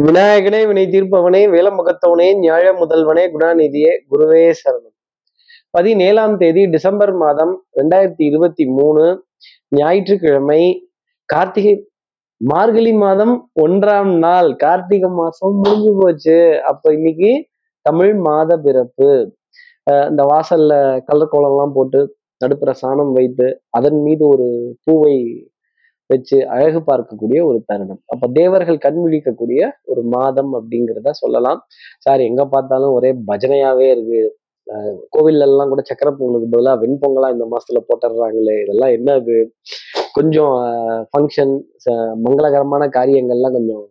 விநாயகனே வினை தீர்ப்பவனே வேலமுகத்தவனே ஞாழ முதல்வனே குணாநிதியே குருவே சரணம். பதினேழாம் தேதி டிசம்பர் மாதம் ரெண்டாயிரத்தி இருபத்தி மூணு ஞாயிற்றுக்கிழமை கார்த்திகை மார்கழி மாதம் ஒன்றாம் நாள். கார்த்திகை மாசம் முடிஞ்சு போச்சு. அப்ப இன்னைக்கு தமிழ் மாத பிறப்பு. இந்த வாசல்ல கலர் கோலம்லாம் போட்டு நடுப்புற சாணம் வைத்து அதன் மீது ஒரு பூவை வச்சு அழகு பார்க்கக்கூடிய ஒரு தருணம். அப்ப தேவர்கள் கண் விழிக்கக்கூடிய ஒரு மாதம் அப்படிங்கிறத சொல்லலாம். சார் எங்க பார்த்தாலும் ஒரே பஜனையாவே இருக்கு. கோவில்ல எல்லாம் கூட சக்கர பொங்கலுக்கு பதிலாக வெண்பொங்கலா இந்த மாசத்துல போட்டுடுறாங்களே இதெல்லாம் என்ன அது கொஞ்சம் ஃபங்க்ஷன் மங்களகரமான காரியங்கள்லாம் கொஞ்சம்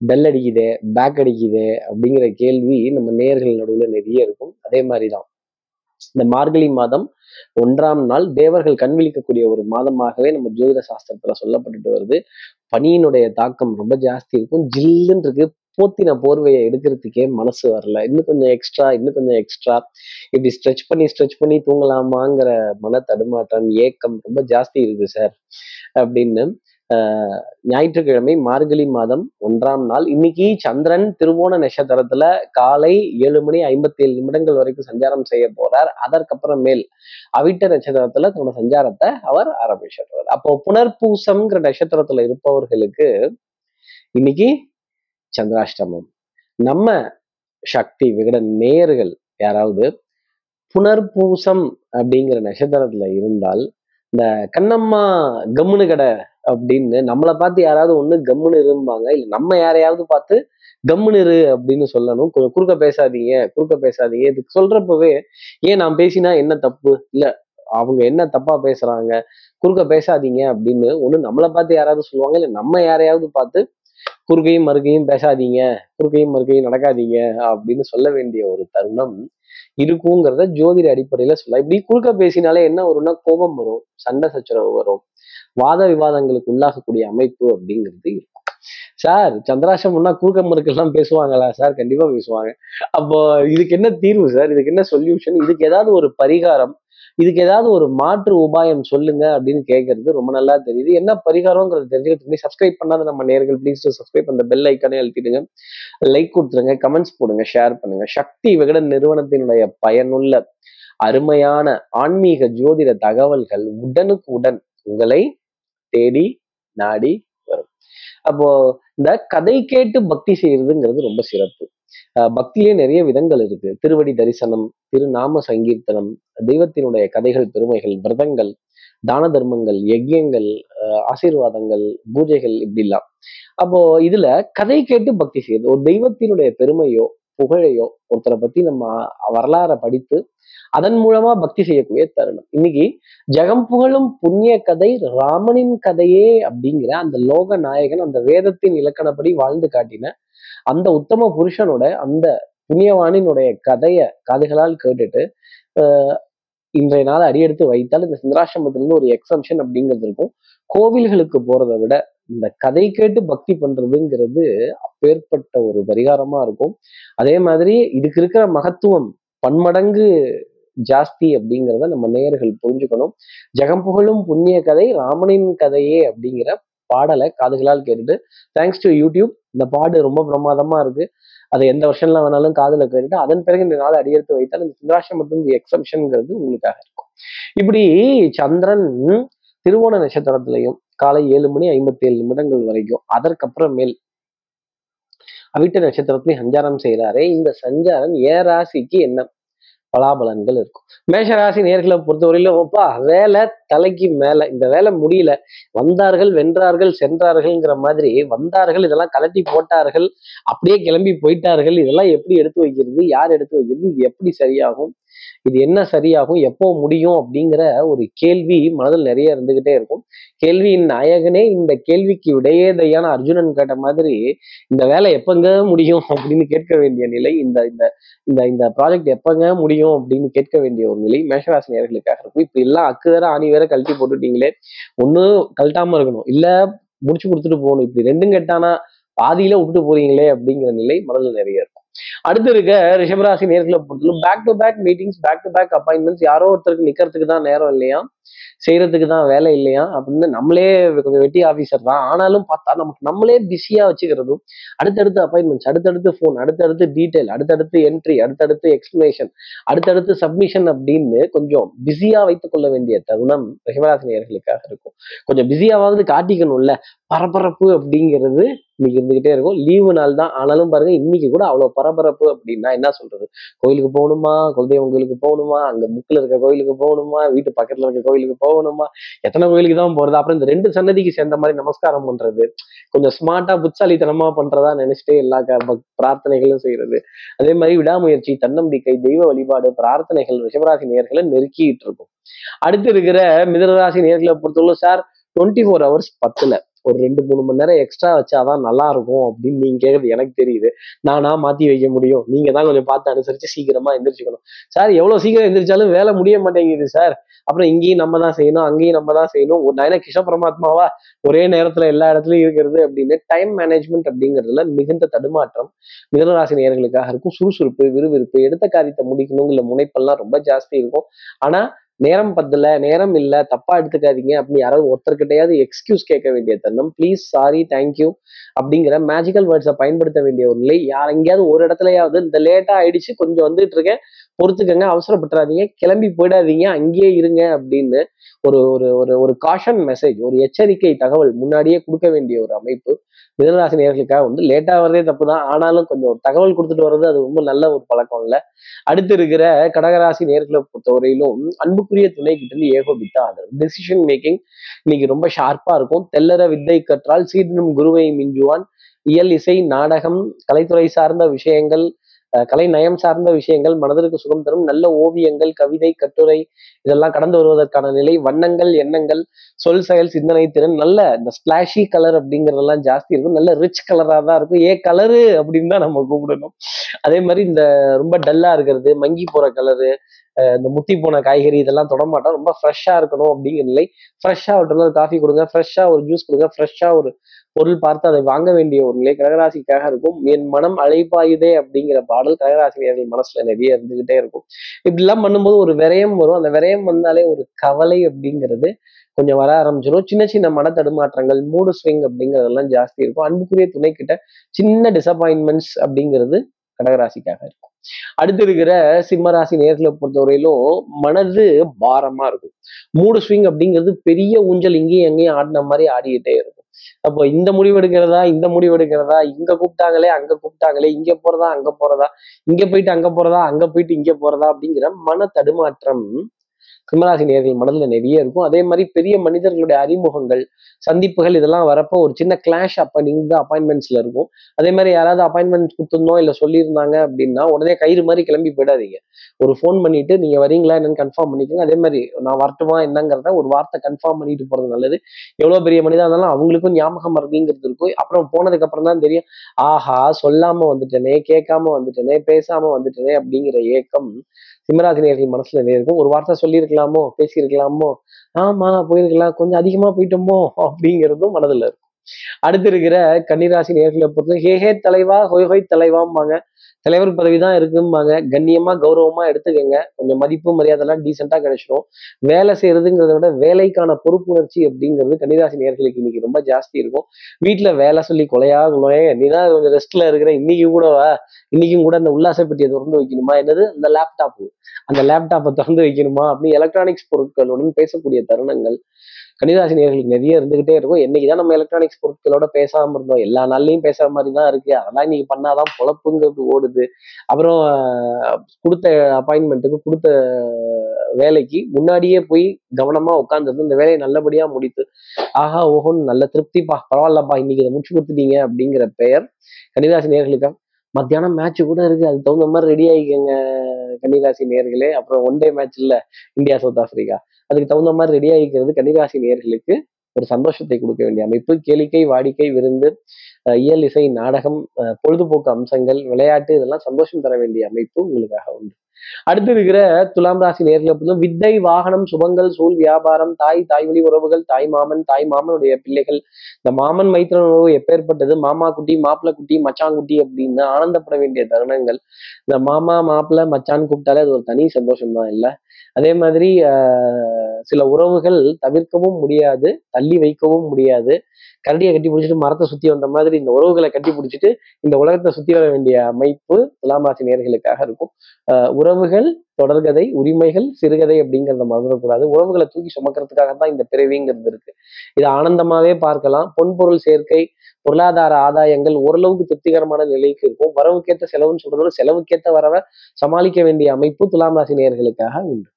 பெல் அடிக்குதே பேக் அடிக்குதே அப்படிங்கிற கேள்வி நம்ம நேர்கள் நடுவில் நிறைய இருக்கும். அதே மாதிரி தான் இந்த மார்கழி மாதம் ஒன்றாம் நாள் தேவர்கள் கண் விழிக்கக்கூடிய ஒரு மாதமாகவே நம்ம ஜோதிட சாஸ்திரத்துல சொல்லப்பட்டுட்டு வருது. பனியினுடைய தாக்கம் ரொம்ப ஜாஸ்தி இருக்கும். ஜில்லுன்னு இருக்கு. போத்தின போர்வையை எடுக்கிறதுக்கே மனசு வரல. இன்னும் கொஞ்சம் எக்ஸ்ட்ரா இன்னும் கொஞ்சம் எக்ஸ்ட்ரா இப்படி ஸ்ட்ரெச் பண்ணி ஸ்ட்ரெச் பண்ணி தூங்கலாமாங்கிற மன தடுமாற்றம் ஏக்கம் ரொம்ப ஜாஸ்தி இருக்கு சார் அப்படின்னு ஞாயிற்றுக்கிழமை மார்கழி மாதம் ஒன்றாம் நாள். இன்னைக்கு சந்திரன் திருவோண நட்சத்திரத்துல காலை ஏழு மணி ஐம்பத்தி ஏழு நிமிடங்கள் வரைக்கும் சஞ்சாரம் செய்ய போறார். அதற்கப்புறமேல் அவிட்ட நட்சத்திரத்துல தன்னோட சஞ்சாரத்தை அவர் ஆரம்பிச்சிடுறார். அப்போ புனர்பூசம்ங்கிற நட்சத்திரத்துல இருப்பவர்களுக்கு இன்னைக்கு சந்திராஷ்டமம். நம்ம சக்தி விகட நேர்கள் யாராவது புனர்பூசம் அப்படிங்கிற நட்சத்திரத்துல இருந்தால் இந்த கண்ணம்மா கம்முனு கடை அப்படின்னு நம்மளை பார்த்து யாராவது ஒண்ணு கம்முன்னு இருப்பாங்க இல்ல நம்ம யாரையாவது பார்த்து கம்முன்னு இரு அப்படின்னு சொல்லணும். கொஞ்சம் குறுக்க பேசாதீங்க குறுக்க பேசாதீங்க. இது சொல்றப்பவே ஏன் நான் பேசினா என்ன தப்பு? இல்ல அவங்க என்ன தப்பா பேசுறாங்க? குறுக்க பேசாதீங்க அப்படின்னு ஒண்ணு நம்மளை பார்த்து யாராவது சொல்லுவாங்க. இல்ல நம்ம யாரையாவது பார்த்து குறுக்கையும் மறுக்கையும் பேசாதீங்க குறுக்கையும் மறுக்கையும் நடக்காதீங்க அப்படின்னு சொல்ல வேண்டிய ஒரு தருணம் இருக்குங்கிறத ஜோதிட அடிப்படையில சொல்ல இப்படி குறுக்க பேசினாலே என்ன வரும்னா கோபம் வரும் சண்டை சச்சரவு வரும். வாத விவாதங்களுக்கு உள்ளாகக்கூடிய அமைப்பு அப்படிங்கிறது இருக்கும். சார் சந்திராசம்னா குறுக்க மறுக்கெல்லாம் பேசுவாங்களா? சார் கண்டிப்பா பேசுவாங்க. அப்போ இதுக்கு என்ன தீர்வு சார்? இதுக்கு என்ன சொல்யூஷன் இதுக்கு ஏதாவது ஒரு பரிகாரம்? இதுக்கு ஏதாவது ஒரு மாற்று உபாயம் சொல்லுங்க அப்படின்னு கேட்கறது ரொம்ப நல்லா தெரியுது. என்ன பரிகாரம்ங்கிறது தெரிஞ்சுக்கிறதுக்கு சப்ஸ்கிரைப் பண்ணாத நம்ம நேர்கள் ப்ளீஸ் சப்ஸ்கிரைப் அந்த பெல் ஐக்கானே அழுத்திடுங்க. லைக் கொடுத்துருங்க கமெண்ட்ஸ் போடுங்க ஷேர் பண்ணுங்க. சக்தி விகடன் நிறுவனத்தினுடைய பயனுள்ள அருமையான ஆன்மீக ஜோதிட தகவல்கள் உடனுக்கு உடன் உங்களை தேடி நாடி வரும். அப்போ இந்த கதை கேட்டு பக்தி செய்யறதுங்கிறது ரொம்ப சிறப்பு. பக்தியிலே நிறைய விதங்கள் இருக்கு. திருவடி தரிசனம் திருநாம சங்கீர்த்தனம் தெய்வத்தினுடைய கதைகள் பெருமைகள் விரதங்கள் தான தர்மங்கள் யஜ்யங்கள் ஆசீர்வாதங்கள் பூஜைகள் இப்படிலாம். அப்போ இதுல கதை கேட்டு பக்தி செய்யுது ஒரு தெய்வத்தினுடைய பெருமையோ புகழையோ ஒருத்தரை பத்தி நம்ம வரலாறை படித்து அதன் மூலமா பக்தி செய்யக்கூடிய தருணம். இன்னைக்கு ஜெகம் புகழும் புண்ணிய கதை ராமனின் கதையே அப்படிங்கிற அந்த லோக நாயகன் அந்த வேதத்தின் இலக்கணப்படி வாழ்ந்து காட்டின அந்த உத்தம புருஷனோட அந்த புண்ணியவானினுடைய கதைய காதுகளால் கேட்டுட்டு இன்றைய நாள் அடியெடுத்து வைத்தால் இந்த சந்திராசிரமத்திலிருந்து ஒரு எக்ஸம்ஷன் அப்படிங்கிறது இருக்கும். கோவில்களுக்கு போறதை விட இந்த கதை கேட்டு பக்தி பண்றதுங்கிறது அப்பேற்பட்ட ஒரு பரிகாரமா இருக்கும். அதே மாதிரி இதுக்கு இருக்கிற மகத்துவம் பன்மடங்கு ஜாஸ்தி அப்படிங்கிறத நம்ம நேயர்கள் புரிஞ்சுக்கணும். ஜெகம் புகழும் புண்ணிய கதை ராமனின் கதையே அப்படிங்கிற பாடலை காதுகளால் கேட்டுட்டு தேங்க்ஸ் டு யூடியூப் இந்த பாடு ரொம்ப பிரமாதமா இருக்கு. அதை எந்த வருஷம்லாம் வேணாலும் காதுல கேட்டுட்டு அதன் பிறகு இந்த நாள் அடியெடுத்து வைத்தால் இந்த சந்திராசிரமத்தின் எக்ஸம்ஷன்ங்கிறது உங்களுக்காக இருக்கும். இப்படி சந்திரன் திருவோண நட்சத்திரத்திலையும் காலை ஏழு மணி ஐம்பத்தி ஏழு நிமிடங்கள் வரைக்கும் அதற்கப்புறமேல் அவிட்ட நட்சத்திரத்திலையும் சஞ்சாரம் செய்கிறாரே. இந்த சஞ்சாரம் ஏ ராசிக்கு என்ன? பலாபலன்கள் இருக்கும். மேஷராசி நேர்களை பொறுத்தவரையிலும் அப்பா வேலை தலைக்கு மேல இந்த வேலை முடியல வந்தார்கள் வென்றார்கள் சென்றார்கள்ங்கிற மாதிரி வந்தார்கள் இதெல்லாம் கலட்டி போட்டார்கள் அப்படியே கிளம்பி போயிட்டார்கள் இதெல்லாம் எப்படி எடுத்து வைக்கிறது யார் எடுத்து வைக்கிறது இது எப்படி சரியாகும் இது என்ன சரியாகும் எப்போ முடியும் அப்படிங்கிற ஒரு கேள்வி மனதில் நிறைய இருந்துகிட்டே இருக்கும். கேள்வியின் நாயகனே இந்த கேள்விக்கு விடையேதையான அர்ஜுனன் கேட்ட மாதிரி இந்த வேலை எப்பங்க முடியும் அப்படின்னு கேட்க வேண்டிய நிலை இந்த இந்த இந்த இந்த ப்ராஜெக்ட் எப்பங்க முடியும் அப்படின்னு கேட்க வேண்டிய ஒரு நிலை மேஷராசி நேர்களுக்காக இருக்கும் இப்ப எல்லாம் அக்கு வேற ஆணி வேற கழட்டி போட்டுட்டீங்களே ஒண்ணு கழட்டாம இருக்கணும். இல்ல முடிச்சு கொடுத்துட்டு போகணும். இப்படி ரெண்டும் கெட்டானா பாதியில விட்டுட்டு போறீங்களே அப்படிங்கிற நிலை மனதில் நிறைய இருக்கும். அடுத்து இருக்க ரிஷபராசி நேர்களை பொறுத்தவரை back to back meetings back to back appointments யாரோ ஒருத்தருக்கு நிக்கிறதுக்கு தான் நேரம் இல்லையா? செய்யறதுக்கு தான் வேலை இல்லையா? அப்படின்னு நம்மளே வெட்டி ஆஃபீஸர் தான். ஆனாலும் பார்த்தா நமக்கு நம்மளே பிஸியாக வச்சுக்கிறதும் அடுத்தடுத்து அப்பாயின்மெண்ட்ஸ் அடுத்தடுத்து ஃபோன் அடுத்தடுத்து டீட்டெயில் அடுத்தடுத்து என்ட்ரி அடுத்தடுத்து எக்ஸ்பிளனேஷன் அடுத்தடுத்து சப்மிஷன் அப்படின்னு கொஞ்சம் பிஸியா வைத்துக் கொள்ள வேண்டிய தருணம் ரிஷபராசினியர்களுக்காக இருக்கும். கொஞ்சம் பிஸியாவது காட்டிக்கணும்ல. பரபரப்பு அப்படிங்கிறது இன்னைக்கு இருந்துகிட்டே இருக்கும். லீவு நாள் தான். ஆனாலும் பாருங்க இன்னைக்கு கூட அவ்வளவு பரபரப்பு அப்படின்னா என்ன சொல்றது? கோயிலுக்கு போகணுமா? குலதெய்வம் கோயிலுக்கு போகணுமா? அங்க புக்கில் இருக்க கோயிலுக்கு போகணுமா? வீட்டு பக்கத்துல இருக்க கோயிலுக்கு போகணுமா? எத்தனை கோயிலுக்கு தான் போறது? அப்புறம் இந்த ரெண்டு சன்னதிக்கு சேர்ந்த மாதிரி நமஸ்காரம் பண்றது. கொஞ்சம் ஸ்மார்ட்டா புத்தாலித்தனமா பண்றதா நினைச்சிட்டே எல்லா பிரார்த்தனைகளும் செய்யறது அதே மாதிரி விடாமுயற்சி தன்னம்பிக்கை தெய்வ வழிபாடு பிரார்த்தனைகள் ரிஷபராசி நேர்களை நெருக்கிட்டு இருக்கும். அடுத்து இருக்கிற மிதனராசி நேர்களை பொறுத்தவரை சார் டுவெண்ட்டி ஃபோர் ஹவர்ஸ் பத்துல. ஒரு ரெண்டு மூணு மணி நேரம் எக்ஸ்ட்ரா வச்சாதான் நல்லா இருக்கும் அப்படின்னு நீங்க கேட்குறது எனக்கு தெரியுது. நானா மாத்தி வைக்க முடியும். நீங்க தான் கொஞ்சம் பார்த்து அனுசரிச்சு சீக்கிரமா எந்திரிச்சுக்கணும். சார் எவ்வளவு சீக்கிரம் எந்திரிச்சாலும் வேலை முடிய மாட்டேங்குது சார். அப்புறம் இங்கேயும் நம்ம தான் செய்யணும் அங்கேயும் நம்ம தான் செய்யணும். ஒரு நான் கிஷ பரமாத்மாவா ஒரே நேரத்துல எல்லா இடத்துலயும் இருக்கிறது அப்படின்னு டைம் மேனேஜ்மெண்ட் அப்படிங்கிறதுல மிகுந்த தடுமாற்றம் மிதனராசி நேர்களுக்காக இருக்கும். சுறுசுறுப்பு விறுவிறுப்பு எடுத்த காரியத்தை முடிக்கணுங்கிற முனைப்பெல்லாம் ரொம்ப ஜாஸ்தி இருக்கும். ஆனா நேரம் பத்தல நேரம் இல்ல தப்பா எடுத்துக்காதீங்க அப்படின்னு யாராவது ஒருத்தர்கிட்டையாவது எக்ஸ்கியூஸ் கேட்க வேண்டிய தருணம். ப்ளீஸ் சாரி தேங்க்யூ அப்படிங்கிற மேஜிக்கல் வேர்ட்ஸை பயன்படுத்த வேண்டிய ஒரு நிலை. யார் எங்கேயாவது ஒரு இடத்துலயாவது இந்த லேட்டா ஆயிடுச்சு கொஞ்சம் வந்துட்டு இருக்கேன் பொறுத்துக்கங்க அவசரப்பட்டுறாதீங்க கிளம்பி போயிடாதீங்க அங்கேயே இருங்க அப்படின்னு ஒரு ஒரு ஒரு ஒரு காஷன் மெசேஜ் ஒரு எச்சரிக்கை தகவல் முன்னாடியே கொடுக்க வேண்டிய ஒரு அமைப்பு மிதனராசி நேர்களுக்காக வந்து லேட்டா வர்றதே தப்பு தான் ஆனாலும் கொஞ்சம் ஒரு தகவல் கொடுத்துட்டு வர்றது அது ரொம்ப நல்ல ஒரு பழக்கம் இல்லை. அடுத்து இருக்கிற கடகராசி நேர்களை பொறுத்தவரையிலும் அன்புக்குரிய துணை கிட்ட இருந்து ஏகோபித்தா ஆதரவு. டெசிஷன் மேக்கிங் இன்னைக்கு ரொம்ப ஷார்ப்பா இருக்கும். தெல்லற வித்தை கற்றால் சீடனும் குருவை மிஞ்சுவான். இயல் இசை நாடகம் கலைத்துறை சார்ந்த விஷயங்கள் கலை நயம் சார்ந்த விஷயங்கள் மனதிற்கு சுகம் தரும் நல்ல ஓவியங்கள் கவிதை கட்டுரை இதெல்லாம் கடந்து வருவதற்கான நிலை வண்ணங்கள் எண்ணங்கள் சொல் செயல் சிந்தனை திறன் நல்ல இந்த ஸ்பிளாஷி கலர் அப்படிங்கறதெல்லாம் ஜாஸ்தி இருக்கும். நல்ல ரிச் கலரா தான் இருக்கும். ஏ கலரு அப்படின்னு தான் நம்ம கூப்பிடணும். அதே மாதிரி இந்த ரொம்ப டல்லா இருக்கிறது மங்கி போற கலரு இந்த முத்தி போன காய்கறி இதெல்லாம் தொடமாட்டோம். ரொம்ப ஃப்ரெஷ்ஷாக இருக்கணும் அப்படிங்கிற நிலை. ஃப்ரெஷ்ஷாக ஒரு டம்ளர் காஃபி கொடுங்க. ஃப்ரெஷ்ஷாக ஒரு ஜூஸ் கொடுங்க. ஃப்ரெஷ்ஷாக ஒரு பொருள் பார்த்து அதை வாங்க வேண்டிய ஒரு நிலை கடகராசிக்காக இருக்கும். என் மனம் அழைப்பாயுதே அப்படிங்கிற பாடல் கடகராசினியர்கள் மனசுல நிறைய இருந்துகிட்டே இருக்கும். இப்படிலாம் பண்ணும்போது ஒரு விரயம் வரும். அந்த விரயம் வந்தாலே ஒரு கவலை அப்படிங்கிறது கொஞ்சம் வர ஆரம்பிச்சிடும் சின்ன சின்ன மன தடுமாற்றங்கள் மூடு ஸ்விங் அப்படிங்கிறதெல்லாம் ஜாஸ்தி இருக்கும். அன்புக்குரிய துணை கிட்ட சின்ன டிசப்பாயின்மெண்ட்ஸ் அப்படிங்கிறது கடகராசிக்காக இருக்கும். அடுத்து இருக்கிற சிம்மராசி நேரத்துல பொறுத்தவரையிலும் மனது பாரமா இருக்கும். மூடு ஸ்விங் அப்படிங்கிறது பெரிய ஊஞ்சல் இங்கேயும் எங்கேயும் ஆடின மாதிரி ஆடிக்கிட்டே இருக்கும். அப்போ இந்த முடிவு எடுக்கிறதா இந்த முடிவு எடுக்கிறதா இங்க கூப்பிட்டாங்களே அங்க கூப்பிட்டாங்களே இங்க போறதா அங்க போறதா இங்க போயிட்டு அங்க போறதா அங்க போயிட்டு இங்க போறதா அப்படிங்கிற மன தடுமாற்றம் சிம்மராசி நேர்கள் மனதில் நிறைய இருக்கும். அதே மாதிரி பெரிய மனிதர்களுடைய அறிமுகங்கள் சந்திப்புகள் இதெல்லாம் வரப்போ ஒரு சின்ன கிளாஷ் நீங்கள் இந்த அப்பாயின்மெண்ட்ஸில் இருக்கும். அதே மாதிரி யாராவது அப்பாயின்மெண்ட் கொடுத்துருந்தோம் இல்லை சொல்லியிருந்தாங்க அப்படின்னா உடனே கயிறு மாதிரி கிளம்பி போயிடாதீங்க. ஒரு ஃபோன் பண்ணிட்டு நீங்கள் வரீங்களா என்னன்னு கன்ஃபார்ம் பண்ணிக்கோங்க. அதே மாதிரி நான் வரட்டுமா என்னங்கிறத ஒரு வார்த்தை கன்ஃபார்ம் பண்ணிட்டு போகிறது நல்லது. எவ்வளோ பெரிய மனிதா இருந்தாலும் அவங்களுக்கும் ஞாபகம் மறதிங்கிறது இருக்கும். அப்புறம் போனதுக்கப்புறம் தான் தெரியும். ஆஹா சொல்லாமல் வந்துட்டேனே கேட்காம வந்துட்டேனே பேசாமல் வந்துட்டேனே அப்படிங்கிற ஏக்கம் சிம்மராசினியர்கள் மனசுல இருக்கும். ஒரு வார்த்தை சொல்லியிருக்கலாமோ பேசியிருக்கலாமோ ஆமா போயிருக்கலாம் கொஞ்சம் அதிகமா போயிட்டோமோ அப்படிங்கிறதும் மனதுல இருக்கும். அடுத்து இருக்கிற கன்னிராசி நேர்களை பொறுத்து ஹே ஹே தலைவா ஹொய் ஹொய் தலைவாம்பாங்க. தலைவர் பதவி தான் இருக்கும்பாங்க. கண்ணியமா கௌரவமா எடுத்துக்கங்க. கொஞ்சம் மதிப்பு மரியாதைலாம் டீசெண்டா கிடைச்சிடும் வேலை செய்யறதுங்கிறத விட வேலைக்கான பொறுப்புணர்ச்சி அப்படிங்கிறது கன்னிராசி நேர்களுக்கு இன்னைக்கு ரொம்ப ஜாஸ்தி இருக்கும். வீட்டுல வேலை சொல்லி கொலையாகணும். நீ தான் கொஞ்சம் ரெஸ்ட்ல இருக்கிற. இன்னைக்கு கூட இன்னைக்கும் கூட அந்த உல்லாசப்பட்டியை திறந்து வைக்கணுமா? என்னது? அந்த லேப்டாப் அந்த லேப்டாப்பை திறந்து வைக்கணுமா? அப்படின்னு எலக்ட்ரானிக்ஸ் பொருட்களுடன் பேசக்கூடிய தருணங்கள். கன்னிராசி நேர்களுக்கு நிறைய இருந்துகிட்டே இருக்கும். என்னைக்குதான் நம்ம எலக்ட்ரானிக்ஸ் பொருட்களோட பேசாம இருந்தோம். எல்லா நாள்லயும் பேசுற மாதிரி தான் இருக்கு. அதெல்லாம் இன்னைக்கு பண்ணாதான் பொழப்புங்கிறது ஓடுது. அப்புறம் கொடுத்த அப்பாயின்மெண்ட்டுக்கு கொடுத்த வேலைக்கு முன்னாடியே போய் கவனமா உட்காந்துருந்து இந்த வேலையை நல்லபடியா முடித்து ஆஹா ஓஹோன்னு நல்ல திருப்திப்பா. பரவாயில்லப்பா. இன்னைக்கு இதை முடிச்சு கொடுத்துட்டீங்க அப்படிங்கிற பெயர் கன்னிராசி நேர்களுக்கு மத்தியானம் மேட்ச் கூட இருக்கு. அதுக்கு தகுந்த மாதிரி ரெடி ஆகிக்கங்க கன்னிராசி நேர்களே அப்புறம் ஒன் டே மேட்ச் இல்ல இந்தியா சவுத் ஆப்பிரிக்கா. அதுக்கு தகுந்த மாதிரி ரெடி ஆகிக்கிறது கன்னிராசி நேர்களுக்கு. ஒரு சந்தோஷத்தை கொடுக்க வேண்டிய அமைப்பு. கேளிக்கை வாடிக்கை விருந்து இயல் இசை நாடகம் அஹ் பொழுதுபோக்கு அம்சங்கள் விளையாட்டு இதெல்லாம் சந்தோஷம் தர வேண்டிய அமைப்பு உங்களுக்காக உண்டு. அடுத்து இருக்கிற துலாம் ராசி நேர்களை பொறுத்தவரை வித்தை வாகனம் சுபங்கள் சூழ் வியாபாரம் தாய் தாய் வழி உறவுகள் தாய் மாமன் தாய் மாமனுடைய பிள்ளைகள். இந்த மாமன் மைத்திரன் உறவு எப்பேற்பட்டது? மாமா குட்டி மாப்பிள்ள குட்டி மச்சான் குட்டி அப்படின்னு ஆனந்தப்பட வேண்டிய தருணங்கள். இந்த மாமா மாப்பிள்ளை மச்சான் கூப்பிட்டாலே அது ஒரு தனி சந்தோஷம் தான் இல்லை. அதே மாதிரி ஆஹ் சில உறவுகள் தவிர்க்கவும் முடியாது தள்ளி வைக்கவும் முடியாது. கரடியை கட்டி பிடிச்சிட்டு மரத்தை சுத்தி வந்த மாதிரி இந்த உறவுகளை கட்டி பிடிச்சிட்டு இந்த உலகத்தை சுத்தி வர வேண்டிய அமைப்பு துலாம் ராசி நேர்களுக்காக இருக்கும். உறவுகள் தொடர்கதை உரிமைகள் சிறுகதை அப்படிங்கிறத மறந்துடக்கூடாது. உறவுகளை தூக்கி சுமக்கிறதுக்காக தான் இந்த பிறவிங்கிறது இருக்கு. இதை ஆனந்தமாவே பார்க்கலாம். பொன்பொருள் சேர்க்கை பொருளாதார ஆதாயங்கள் ஓரளவுக்கு திருப்திகரமான நிலைக்கு இருக்கும். வரவுக்கேற்ற செலவுன்னு சொல்றதோட செலவுக்கேற்ற வரவை சமாளிக்க வேண்டிய அமைப்பு துலாம் ராசி நேர்களுக்காக உண்டு.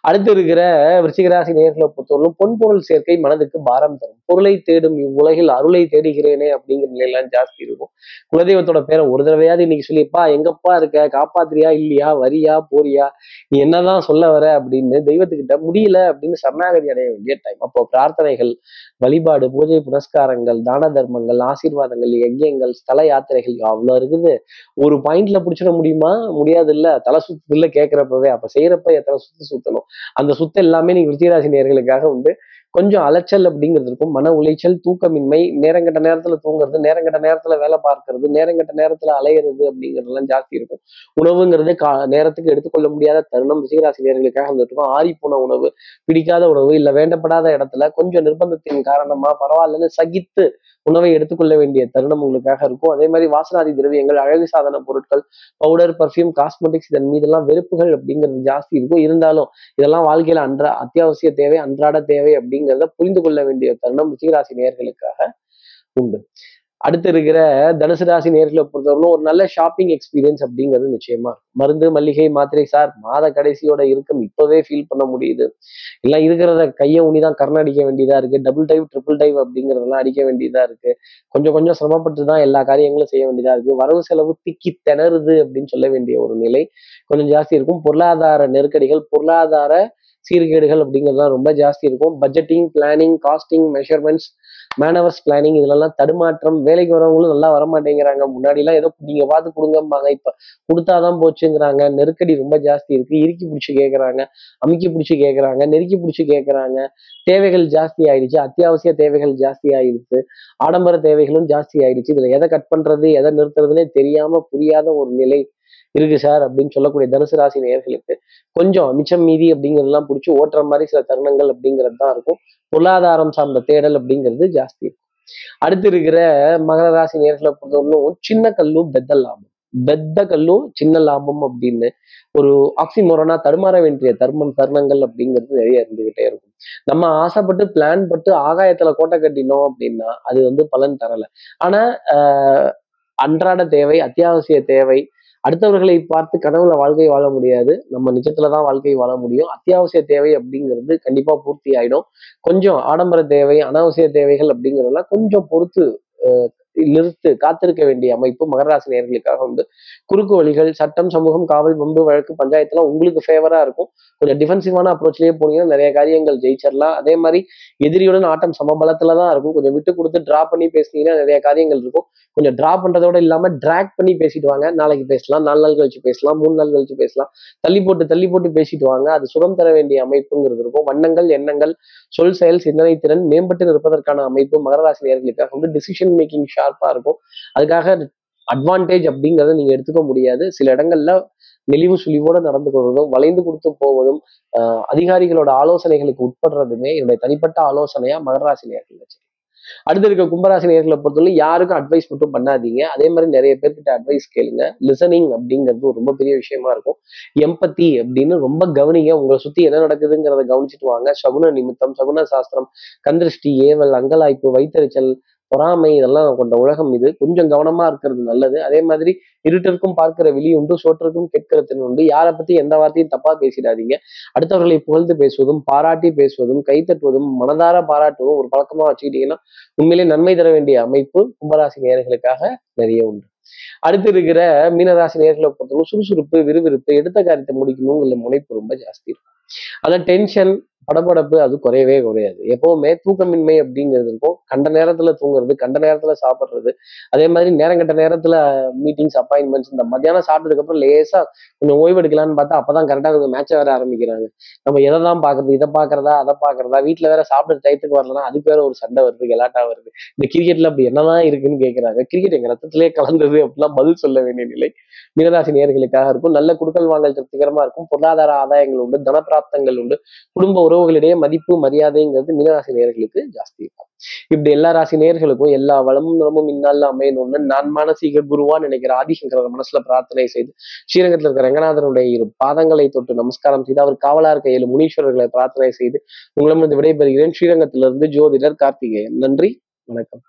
அடுத்து இருக்கிற விருச்சிகராசி நேர்களை பொறுத்தவரைக்கும் பொன்பொருள் சேர்க்கை மனதுக்கு பாரம் தரும். பொருளை தேடும் இவ்வுலகில் அருளை தேடுகிறேனே அப்படிங்கிற நிலையெல்லாம் ஜாஸ்தி இருக்கும். குலதெய்வத்தோட பேரை ஒரு தடவையாவது இன்னைக்கு சொல்லிப்பா எங்கப்பா இருக்க? காப்பாத்துறியா? இல்லையா? வரியா? போறியா? நீ என்னதான் சொல்ல வர? அப்படின்னு தெய்வத்துக்கிட்ட முடியல அப்படின்னு சரணாகதி அடைய வேண்டிய டைம் அப்போ பிரார்த்தனைகள் வழிபாடு பூஜை புனஸ்காரங்கள் தான தர்மங்கள் ஆசீர்வாதங்கள் யஜ்யங்கள் ஸ்தல யாத்திரைகள் அவ்வளோ இருக்குது? ஒரு பாயிண்ட்ல பிடிச்சிட முடியுமா? முடியாது இல்ல தலை சுத்துல கேட்கிறப்பவே. அப்ப செய்யறப்ப எத்தனை சுத்து சுத்தணும். அந்த சுத்த எல்லாமே நீங்க விருச்சிகராசி நேர்களுக்காக உண்டு. கொஞ்சம் அலைச்சல் அப்படிங்கிறது இருக்கும். மன உளைச்சல் தூக்கமின்மை நேரங்கட்ட நேரத்துல தூங்குறது நேரங்கட்ட நேரத்துல வேலை பார்க்கறது நேரங்கட்ட நேரத்துல அலையிறது அப்படிங்கிறதுலாம் ஜாஸ்தி இருக்கும். உணவுங்கிறது கா நேரத்துக்கு எடுத்துக்கொள்ள முடியாத தருணம். ரிஷிகராசி நேர்களுக்காக வந்துட்டு ஆறி போன உணவு பிடிக்காத உணவு இல்ல வேண்டப்படாத இடத்துல கொஞ்சம் நிர்பந்தத்தின் காரணமா பரவாயில்லன்னு சகித்து உணவை எடுத்துக்கொள்ள வேண்டிய தருணம் உங்களுக்காக இருக்கும். அதே மாதிரி வாசனாதி திரவியங்கள் அழகு சாதன பொருட்கள் பவுடர் பர்ஃப்யூம் காஸ்மெட்டிக்ஸ் இதன் மீதெல்லாம் வெறுப்புகள் அப்படிங்கிறது ஜாஸ்தி இருக்கும். இருந்தாலும் இதெல்லாம் வாழ்க்கையில அன்றா அத்தியாவசிய தேவை அன்றாட தேவை அப்படிங்கிறத புரிந்து கொள்ள வேண்டிய தருணம் ரிஷிகராசி நேர்களுக்காக உண்டு. அடுத்து இருக்கிற தனுசு ராசி நேர்களை பொறுத்தவரைக்கும் ஒரு நல்ல ஷாப்பிங் எக்ஸ்பீரியன்ஸ் அப்படிங்கிறது நிச்சயமா இருக்கும். மருந்து மல்லிகை மாத்திரை சார் மாத கடைசியோட இருக்கும். இப்பவே ஃபீல் பண்ண முடியுது. எல்லாம் இருக்கிறத கையை உனிதான் கர்ண அடிக்க வேண்டியதா இருக்கு. டபுள் டைவ் ட்ரிபிள் டைவ் அப்படிங்கிறதெல்லாம் அடிக்க வேண்டியதா இருக்கு. கொஞ்சம் கொஞ்சம் சிரமப்பட்டு தான் எல்லா காரியங்களும் செய்ய வேண்டியதா இருக்கு. வரவு செலவு திக்கி திணறுது அப்படின்னு சொல்ல வேண்டிய ஒரு நிலை கொஞ்சம் ஜாஸ்தி இருக்கும். பொருளாதார நெருக்கடிகள் பொருளாதார சீர்கேடுகள் அப்படிங்கிறதுலாம் ரொம்ப ஜாஸ்தி இருக்கும். Budgeting planning costing measurements manoeuvres planning இதெல்லாம் தடுமாற்றம் வேலைக்கு வரவங்களும் நல்லா வர மாட்டேங்கிறாங்க ஏதோ நீங்கள் பார்த்து கொடுங்கம்பாங்க. இப்போ கொடுத்தாதான் போச்சுங்கிறாங்க. நெருக்கடி ரொம்ப ஜாஸ்தி இருக்குது இறுக்கி பிடிச்சி கேட்குறாங்க அமுக்கி பிடிச்சி கேட்குறாங்க நெருக்கி பிடிச்சி கேட்குறாங்க தேவைகள் ஜாஸ்தி ஆயிடுச்சு. அத்தியாவசிய தேவைகள் ஜாஸ்தி ஆயிடுச்சு. ஆடம்பர தேவைகளும் ஜாஸ்தி ஆயிடுச்சு. இதில் எதை கட் பண்ணுறது எதை நிறுத்துறதுனே தெரியாமல் புரியாத ஒரு நிலை இருக்கு சார் அப்படின்னு சொல்லக்கூடிய தனுசு ராசி நேர்களுக்கு கொஞ்சம் மிச்சம் மீதி அப்படிங்கிறதெல்லாம் பிடிச்சி ஓட்டுற மாதிரி சில தருணங்கள் அப்படிங்கிறது தான் இருக்கும். பொருளாதாரம் சார்ந்த தேடல் அப்படிங்கிறது ஜாஸ்தி இருக்கும். அடுத்து இருக்கிற மகர ராசி நேர்களை பொறுத்தவரைக்கும் சின்ன கல்லும் பெத்த லாபம். பெத்த கல்லும் சின்ன லாபம் அப்படின்னு ஒரு ஆக்சிமோரனா தடுமாற வேண்டிய தர்மம் தருணங்கள் அப்படிங்கிறது நிறைய இருந்துகிட்டே இருக்கும். நம்ம ஆசைப்பட்டு பிளான் பட்டு ஆகாயத்துல கோட்டை கட்டினோம் அப்படின்னா அது வந்து பலன் தரல. ஆனா ஆஹ் அன்றாட தேவை அத்தியாவசிய தேவை அடுத்தவர்களை பார்த்து கனவுல வாழ்க்கை வாழ முடியாது. நம்ம நிஜத்துல தான் வாழ்க்கை வாழ முடியும். அத்தியாவசிய தேவை அப்படிங்கிறது கண்டிப்பா பூர்த்தி ஆயிடும். கொஞ்சம் ஆடம்பர தேவை அனாவசிய தேவைகள் அப்படிங்கிறதெல்லாம் கொஞ்சம் பொறுத்து நிறுத்து காத்திருக்க வேண்டிய அமைப்பு மகராசி நேர்களுக்காக உண்டு. குறுக்கு வழிகள் சட்டம் சமூகம் காவல் பம்பு வழக்கு பஞ்சாயத்துலாம் உங்களுக்கு ஃபேவரா இருக்கும். கொஞ்சம் டிஃபென்சிவான அப்ரோச்லயே போனீங்கன்னா நிறைய காரியங்கள் ஜெயிச்சிடலாம் அதே மாதிரி எதிரியுடன் ஆட்டம் சமபலத்துல தான் இருக்கும். கொஞ்சம் விட்டு கொடுத்து டிரா பண்ணி பேசினீங்கன்னா நிறைய காரியங்கள் இருக்கும். கொஞ்சம் டிரா பண்றதோட இல்லாம ட்ராக் பண்ணி பேசிட்டு வாங்க. நாளைக்கு பேசலாம். நாலு நாள் கழிச்சு பேசலாம். மூணு நாள் கழிச்சு பேசலாம். தள்ளி போட்டு தள்ளி போட்டு பேசிட்டு வாங்க. அது சுகம் தர வேண்டிய அமைப்புங்கிறது இருக்கும். வண்ணங்கள் எண்ணங்கள் சொல் செயல் சிந்தனை திறன் மேம்பட்டு நிற்பதற்கான அமைப்பு மகராசி நேர்களுக்காக வந்து டிசிஷன் மேக்கிங் ஷார்ப்பாக இருக்கும். அதுக்காக அட்வான்டேஜ் அப்படிங்கிறத நீங்கள் எடுத்துக்க முடியாது. சில இடங்கள்ல நெளிவு சுழிவோடு நடந்து கொள்வதும் வளைந்து கொடுத்து போவதும் அதிகாரிகளோட ஆலோசனைகளுக்கு உட்படுறதுமே என்னுடைய தனிப்பட்ட ஆலோசனையா மகர ராசி நேர்கள் வச்சிருக்கேன் அடுத்து இருக்க கும்பராசி நேர்களை பொறுத்தவரை யாருக்கும் அட்வைஸ் மட்டும் பண்ணாதீங்க. அதே மாதிரி நிறைய பேர்கிட்ட அட்வைஸ் கேளுங்க. லிசனிங் அப்படிங்கிறது ரொம்ப பெரிய விஷயமா இருக்கும். எம்பத்தி அப்படின்னு ரொம்ப கவனிங்க. உங்களை சுத்தி என்ன நடக்குதுங்கிறத கவனிச்சுட்டு வாங்க. சகுன நிமித்தம் சகுன சாஸ்திரம் கந்திருஷ்டி ஏவல் அங்கலாய்ப்பு வைத்தறிச்சல் பொறாமை இதெல்லாம் கொண்ட உலகம் இது. கொஞ்சம் கவனமா இருக்கிறது நல்லது. அதே மாதிரி இருட்டிற்கும் பார்க்கிற விழி உண்டு சோற்றிற்கும் கேட்கிற திறன் உண்டு. யாரை பத்தி எந்த வார்த்தையும் தப்பா பேசிடாதீங்க. அடுத்தவர்களை புகழ்ந்து பேசுவதும் பாராட்டி பேசுவதும் கைத்தட்டுவதும் மனதார பாராட்டுவதும் ஒரு பழக்கமா வச்சுக்கிட்டீங்கன்னா உண்மையிலே நன்மை தர வேண்டிய அமைப்பு கும்பராசி நேர்களுக்காக நிறைய உண்டு. அடுத்து இருக்கிற மீனராசி நேர்களை பொறுத்தவரை சுறுசுறுப்பு விறுவிறுப்பு எடுத்த காரியத்தை முடிக்கணுங்கிற முனைப்பு ரொம்ப ஜாஸ்தி இருக்கும். ஆனா டென்ஷன் படபடப்பு அது குறையவே குறையாது. எப்பவுமே தூக்கமின்மை அப்படிங்கிறது இருக்கும். கண்ட நேரத்துல தூங்குறது கண்ட நேரத்துல சாப்பிட்றது. அதே மாதிரி நேரம் கண்ட நேரத்துல மீட்டிங்ஸ் அப்பாயின்மெண்ட்ஸ் இந்த மத்தியானம் சாப்பிட்டதுக்கு அப்புறம் லேசா கொஞ்சம் ஓய்வு எடுக்கலாம்னு பார்த்தா அப்பதான் கரெக்டா கொஞ்சம் மேட்சை வேற ஆரம்பிக்கிறாங்க. நம்ம எதை தான் பாக்குறது இதை பாக்குறதா அதை பாக்குறதா வீட்டுல வேற சாப்பிட்ற டயத்துக்கு வரலன்னா அதுக்கு வேற ஒரு சண்டை வருது கலாட்டா வருது. இந்த கிரிக்கெட்ல அப்படி என்னதான் இருக்குன்னு கேட்கிறாங்க கிரிக்கெட் எங்க ரத்தத்திலே கலந்தது அப்படிலாம் பதில் சொல்ல வேண்டிய நிலை மீனராசி நேர்களுக்காக இருக்கும். நல்ல குடுக்கல் வாங்கல் திருப்திகரமா இருக்கும். பொருளாதார ஆதாயங்கள் உண்டு தனப்பிராப்தங்கள் உண்டு. குடும்ப உறவு உறவுகளிடையே மதிப்பு மரியாதைங்கிறது மீனராசி நேர்களுக்கு ஜாஸ்தி இருக்கும். இப்படி எல்லா ராசி நேர்களுக்கும் எல்லா வளமும் நலமும் இந்நாளில் அமையணும்னு நான் மானசீக குருவா நினைக்கிற ஆதிசங்கர மனசுல பிரார்த்தனை செய்து ஸ்ரீரங்கத்தில் இருக்கிற ரங்கநாதனுடைய இரு பாதங்களை தொட்டு நமஸ்காரம் செய்து அவர் காவலா இருக்க ஏழு முனீஸ்வரர்களை பிரார்த்தனை செய்து உங்களிடமிருந்து விடைபெறுகிறேன். ஸ்ரீரங்கத்திலிருந்து ஜோதிடர் கார்த்திகேயன். நன்றி வணக்கம்.